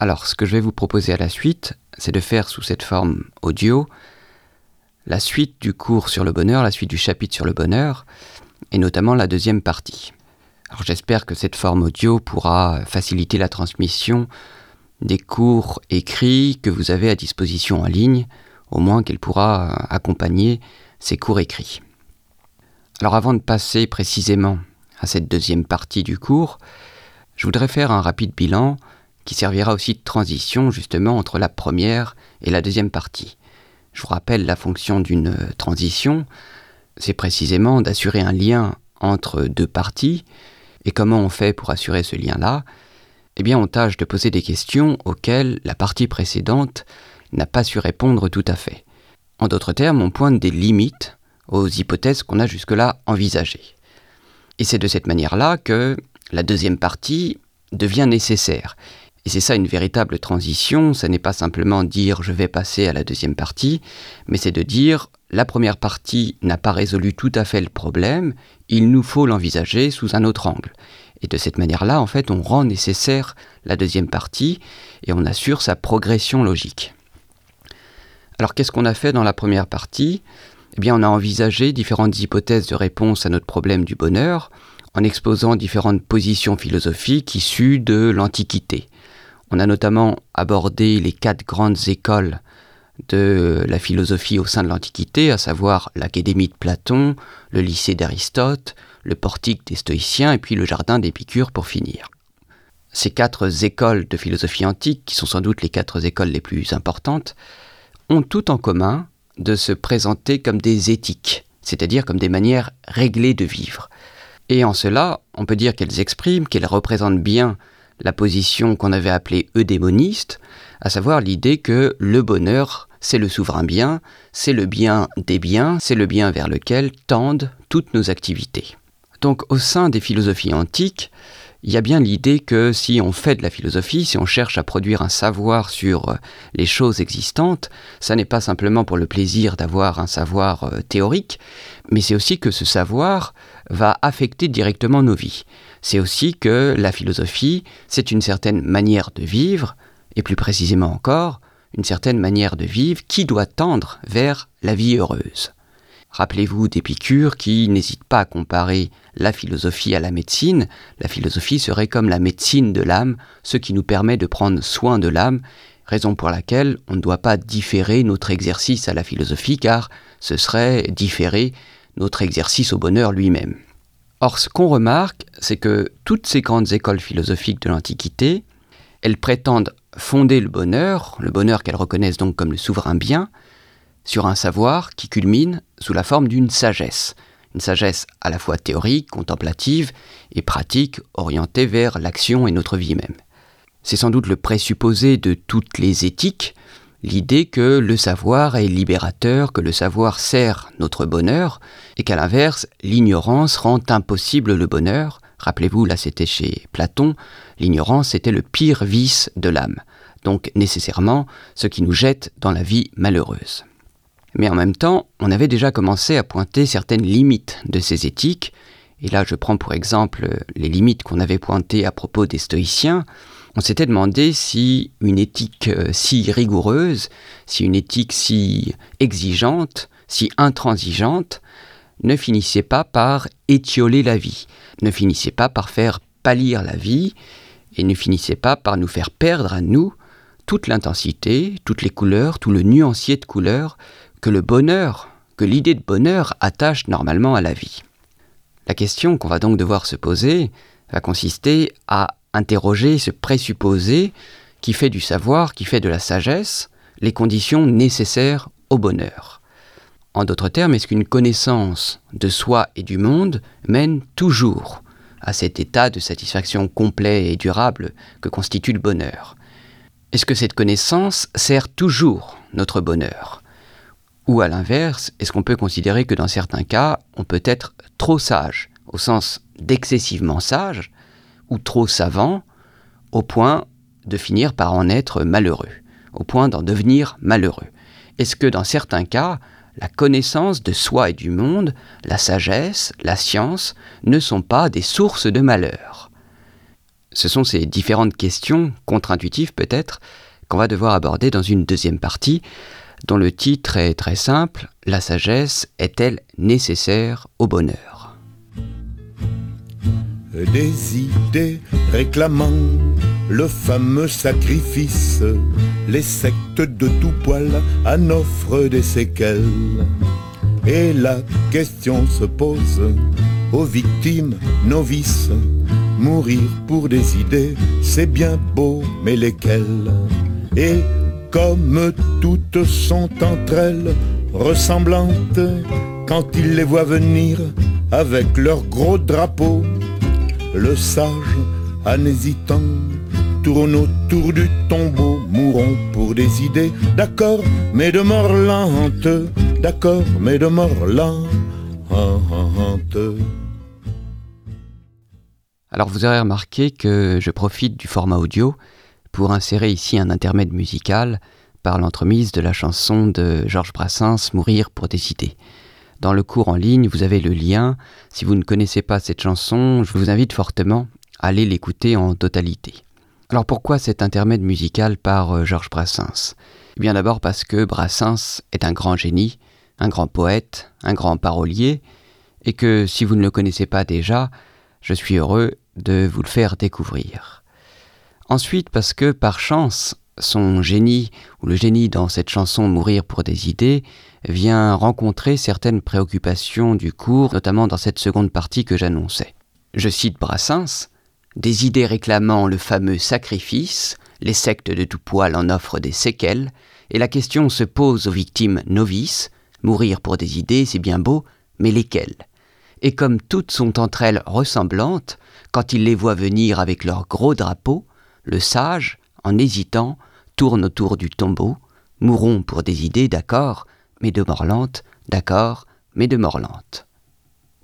Alors, ce que je vais vous proposer à la suite, c'est de faire sous cette forme audio la suite du cours sur le bonheur, la suite du chapitre sur le bonheur, et notamment la deuxième partie. Alors j'espère que cette forme audio pourra faciliter la transmission des cours écrits que vous avez à disposition en ligne, au moins qu'elle pourra accompagner ces cours écrits. Alors avant de passer précisément à cette deuxième partie du cours, je voudrais faire un rapide bilan qui servira aussi de transition justement entre la première et la deuxième partie. Je vous rappelle la fonction d'une transition, c'est précisément d'assurer un lien entre deux parties, et comment on fait pour assurer ce lien-là? Eh bien on tâche de poser des questions auxquelles la partie précédente n'a pas su répondre tout à fait. En d'autres termes, on pointe des limites aux hypothèses qu'on a jusque-là envisagées. Et c'est de cette manière-là que la deuxième partie devient nécessaire. Et c'est ça une véritable transition, ce n'est pas simplement dire je vais passer à la deuxième partie, mais c'est de dire la première partie n'a pas résolu tout à fait le problème, il nous faut l'envisager sous un autre angle. Et de cette manière-là, en fait, on rend nécessaire la deuxième partie et on assure sa progression logique. Alors qu'est-ce qu'on a fait dans la première partie? Eh bien, on a envisagé différentes hypothèses de réponse à notre problème du bonheur en exposant différentes positions philosophiques issues de l'Antiquité. On a notamment abordé les quatre grandes écoles de la philosophie au sein de l'Antiquité, à savoir l'Académie de Platon, le lycée d'Aristote, le portique des Stoïciens et puis le jardin d'Épicure pour finir. Ces quatre écoles de philosophie antique, qui sont sans doute les quatre écoles les plus importantes, ont tout en commun de se présenter comme des éthiques, c'est-à-dire comme des manières réglées de vivre. Et en cela, on peut dire qu'elles expriment, qu'elles représentent bien la position qu'on avait appelée eudémoniste, à savoir l'idée que le bonheur, c'est le souverain bien, c'est le bien des biens, c'est le bien vers lequel tendent toutes nos activités. Donc au sein des philosophies antiques, il y a bien l'idée que si on fait de la philosophie, si on cherche à produire un savoir sur euh, les choses existantes, ça n'est pas simplement pour le plaisir d'avoir un savoir euh, théorique, mais c'est aussi que ce savoir va affecter directement nos vies. C'est aussi que la philosophie, c'est une certaine manière de vivre, et plus précisément encore, une certaine manière de vivre qui doit tendre vers la vie heureuse. Rappelez-vous d'Épicure qui n'hésite pas à comparer la philosophie à la médecine. La philosophie serait comme la médecine de l'âme, ce qui nous permet de prendre soin de l'âme, raison pour laquelle on ne doit pas différer notre exercice à la philosophie, car ce serait différer notre exercice au bonheur lui-même. Or, ce qu'on remarque, c'est que toutes ces grandes écoles philosophiques de l'Antiquité, elles prétendent fonder le bonheur, le bonheur qu'elles reconnaissent donc comme le souverain bien, sur un savoir qui culmine sous la forme d'une sagesse, une sagesse à la fois théorique, contemplative et pratique, orientée vers l'action et notre vie même. C'est sans doute le présupposé de toutes les éthiques, l'idée que le savoir est libérateur, que le savoir sert notre bonheur, et qu'à l'inverse, l'ignorance rend impossible le bonheur. Rappelez-vous, là c'était chez Platon, l'ignorance était le pire vice de l'âme, donc nécessairement ce qui nous jette dans la vie malheureuse. Mais en même temps, on avait déjà commencé à pointer certaines limites de ces éthiques, et là je prends pour exemple les limites qu'on avait pointées à propos des stoïciens, on s'était demandé si une éthique euh, si rigoureuse, si une éthique si exigeante, si intransigeante, ne finissait pas par étioler la vie, ne finissait pas par faire pâlir la vie, et ne finissait pas par nous faire perdre à nous toute l'intensité, toutes les couleurs, tout le nuancier de couleurs que le bonheur, que l'idée de bonheur attache normalement à la vie. La question qu'on va donc devoir se poser va consister à interroger ce présupposé qui fait du savoir, qui fait de la sagesse, les conditions nécessaires au bonheur. En d'autres termes, est-ce qu'une connaissance de soi et du monde mène toujours à cet état de satisfaction complet et durable que constitue le bonheur? Est-ce que cette connaissance sert toujours notre bonheur? Ou à l'inverse, est-ce qu'on peut considérer que dans certains cas, on peut être trop sage, au sens d'excessivement sage, ou trop savant, au point de finir par en être malheureux, au point d'en devenir malheureux. Est-ce que dans certains cas, la connaissance de soi et du monde, la sagesse, la science, ne sont pas des sources de malheur? Ce sont ces différentes questions, contre-intuitives peut-être, qu'on va devoir aborder dans une deuxième partie, dont le titre est très simple, La sagesse est-elle nécessaire au bonheur? Des idées réclamant le fameux sacrifice, les sectes de tout poil en offrent des séquelles. Et la question se pose aux victimes novices. Mourir pour des idées, c'est bien beau, mais lesquelles? Et comme toutes sont entre elles ressemblantes, quand ils les voient venir avec leur gros drapeau, le sage, en hésitant, tourne autour du tombeau, mourons pour des idées, d'accord, mais de mort lente, d'accord, mais de mort lente. Alors vous aurez remarqué que je profite du format audio pour insérer ici un intermède musical par l'entremise de la chanson de Georges Brassens Mourir pour des idées. Dans le cours en ligne, vous avez le lien. Si vous ne connaissez pas cette chanson, je vous invite fortement à aller l'écouter en totalité. Alors pourquoi cet intermède musical par euh, Georges Brassens? Eh bien d'abord parce que Brassens est un grand génie, un grand poète, un grand parolier, et que si vous ne le connaissez pas déjà, je suis heureux de vous le faire découvrir. Ensuite parce que par chance, son génie, ou le génie dans cette chanson Mourir pour des idées, vient rencontrer certaines préoccupations du cours, notamment dans cette seconde partie que j'annonçais. Je cite Brassens, Des idées réclamant le fameux sacrifice, les sectes de tout poil en offrent des séquelles, et la question se pose aux victimes novices, mourir pour des idées, c'est bien beau, mais lesquelles? Et comme toutes sont entre elles ressemblantes, quand il les voit venir avec leur gros drapeau, le sage, en hésitant, tourne autour du tombeau, mourront pour des idées, d'accord, mais de mort lente, d'accord, mais de mort lente.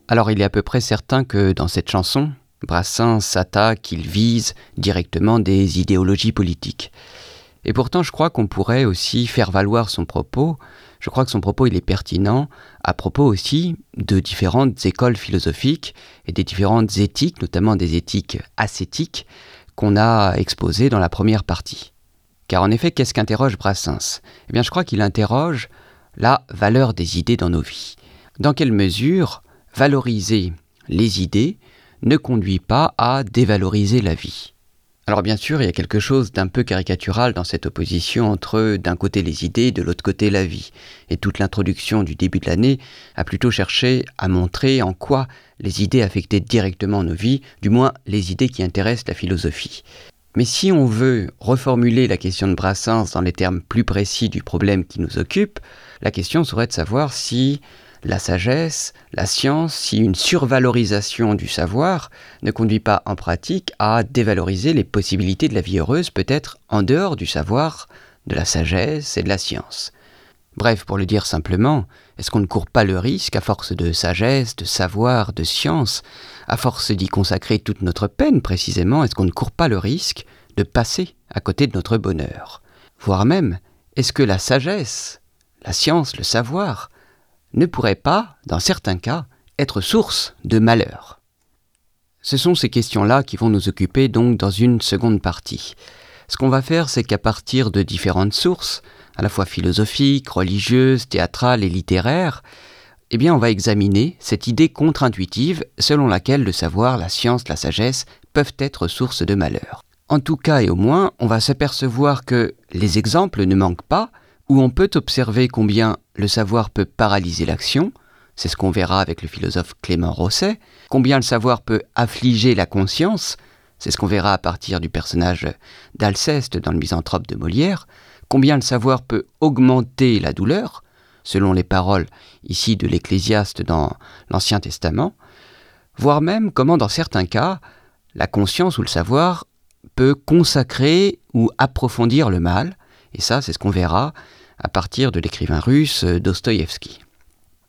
Alors il est à peu près certain que dans cette chanson, Brassens s'attaque, il vise directement des idéologies politiques. Et pourtant, je crois qu'on pourrait aussi faire valoir son propos. Je crois que son propos il est pertinent à propos aussi de différentes écoles philosophiques et des différentes éthiques, notamment des éthiques ascétiques qu'on a exposées dans la première partie. Car en effet, qu'est-ce qu'interroge Brassens? Eh bien, je crois qu'il interroge la valeur des idées dans nos vies. Dans quelle mesure valoriser les idées ne conduit pas à dévaloriser la vie? Alors bien sûr, il y a quelque chose d'un peu caricatural dans cette opposition entre d'un côté les idées et de l'autre côté la vie. Et toute l'introduction du début de l'année a plutôt cherché à montrer en quoi les idées affectaient directement nos vies, du moins les idées qui intéressent la philosophie. Mais si on veut reformuler la question de Brassens dans les termes plus précis du problème qui nous occupe, la question serait de savoir si la sagesse, la science, si une survalorisation du savoir ne conduit pas en pratique à dévaloriser les possibilités de la vie heureuse, peut-être en dehors du savoir, de la sagesse et de la science. Bref, pour le dire simplement, est-ce qu'on ne court pas le risque, à force de sagesse, de savoir, de science, à force d'y consacrer toute notre peine précisément, est-ce qu'on ne court pas le risque de passer à côté de notre bonheur? Voire même, est-ce que la sagesse, la science, le savoir, ne pourrait pas, dans certains cas, être source de malheur? Ce sont ces questions-là qui vont nous occuper donc dans une seconde partie. Ce qu'on va faire, c'est qu'à partir de différentes sources, à la fois philosophiques, religieuses, théâtrales et littéraires, eh bien on va examiner cette idée contre-intuitive selon laquelle le savoir, la science, la sagesse peuvent être source de malheur. En tout cas et au moins, on va s'apercevoir que les exemples ne manquent pas, où on peut observer combien le savoir peut paralyser l'action, c'est ce qu'on verra avec le philosophe Clément Rosset, combien le savoir peut affliger la conscience, c'est ce qu'on verra à partir du personnage d'Alceste dans le Misanthrope de Molière, combien le savoir peut augmenter la douleur, selon les paroles ici de l'Ecclésiaste dans l'Ancien Testament, voire même comment dans certains cas, la conscience ou le savoir peut consacrer ou approfondir le mal, et ça c'est ce qu'on verra à partir de l'écrivain russe Dostoïevski.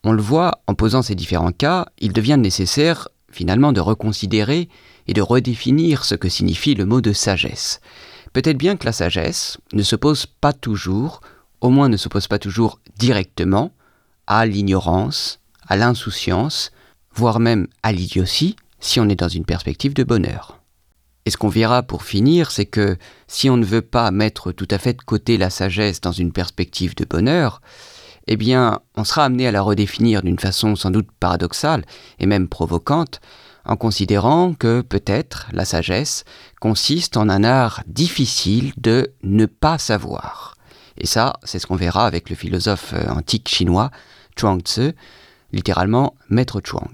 On le voit, en posant ces différents cas, il devient nécessaire finalement de reconsidérer et de redéfinir ce que signifie le mot de sagesse. Peut-être bien que la sagesse ne s'oppose pas toujours, au moins ne s'oppose pas toujours directement, à l'ignorance, à l'insouciance, voire même à l'idiotie, si on est dans une perspective de bonheur. Et ce qu'on verra pour finir, c'est que si on ne veut pas mettre tout à fait de côté la sagesse dans une perspective de bonheur, eh bien, on sera amené à la redéfinir d'une façon sans doute paradoxale et même provocante, en considérant que peut-être la sagesse consiste en un art difficile de ne pas savoir. Et ça, c'est ce qu'on verra avec le philosophe euh, antique chinois Chuang Tzu, littéralement maître Chuang.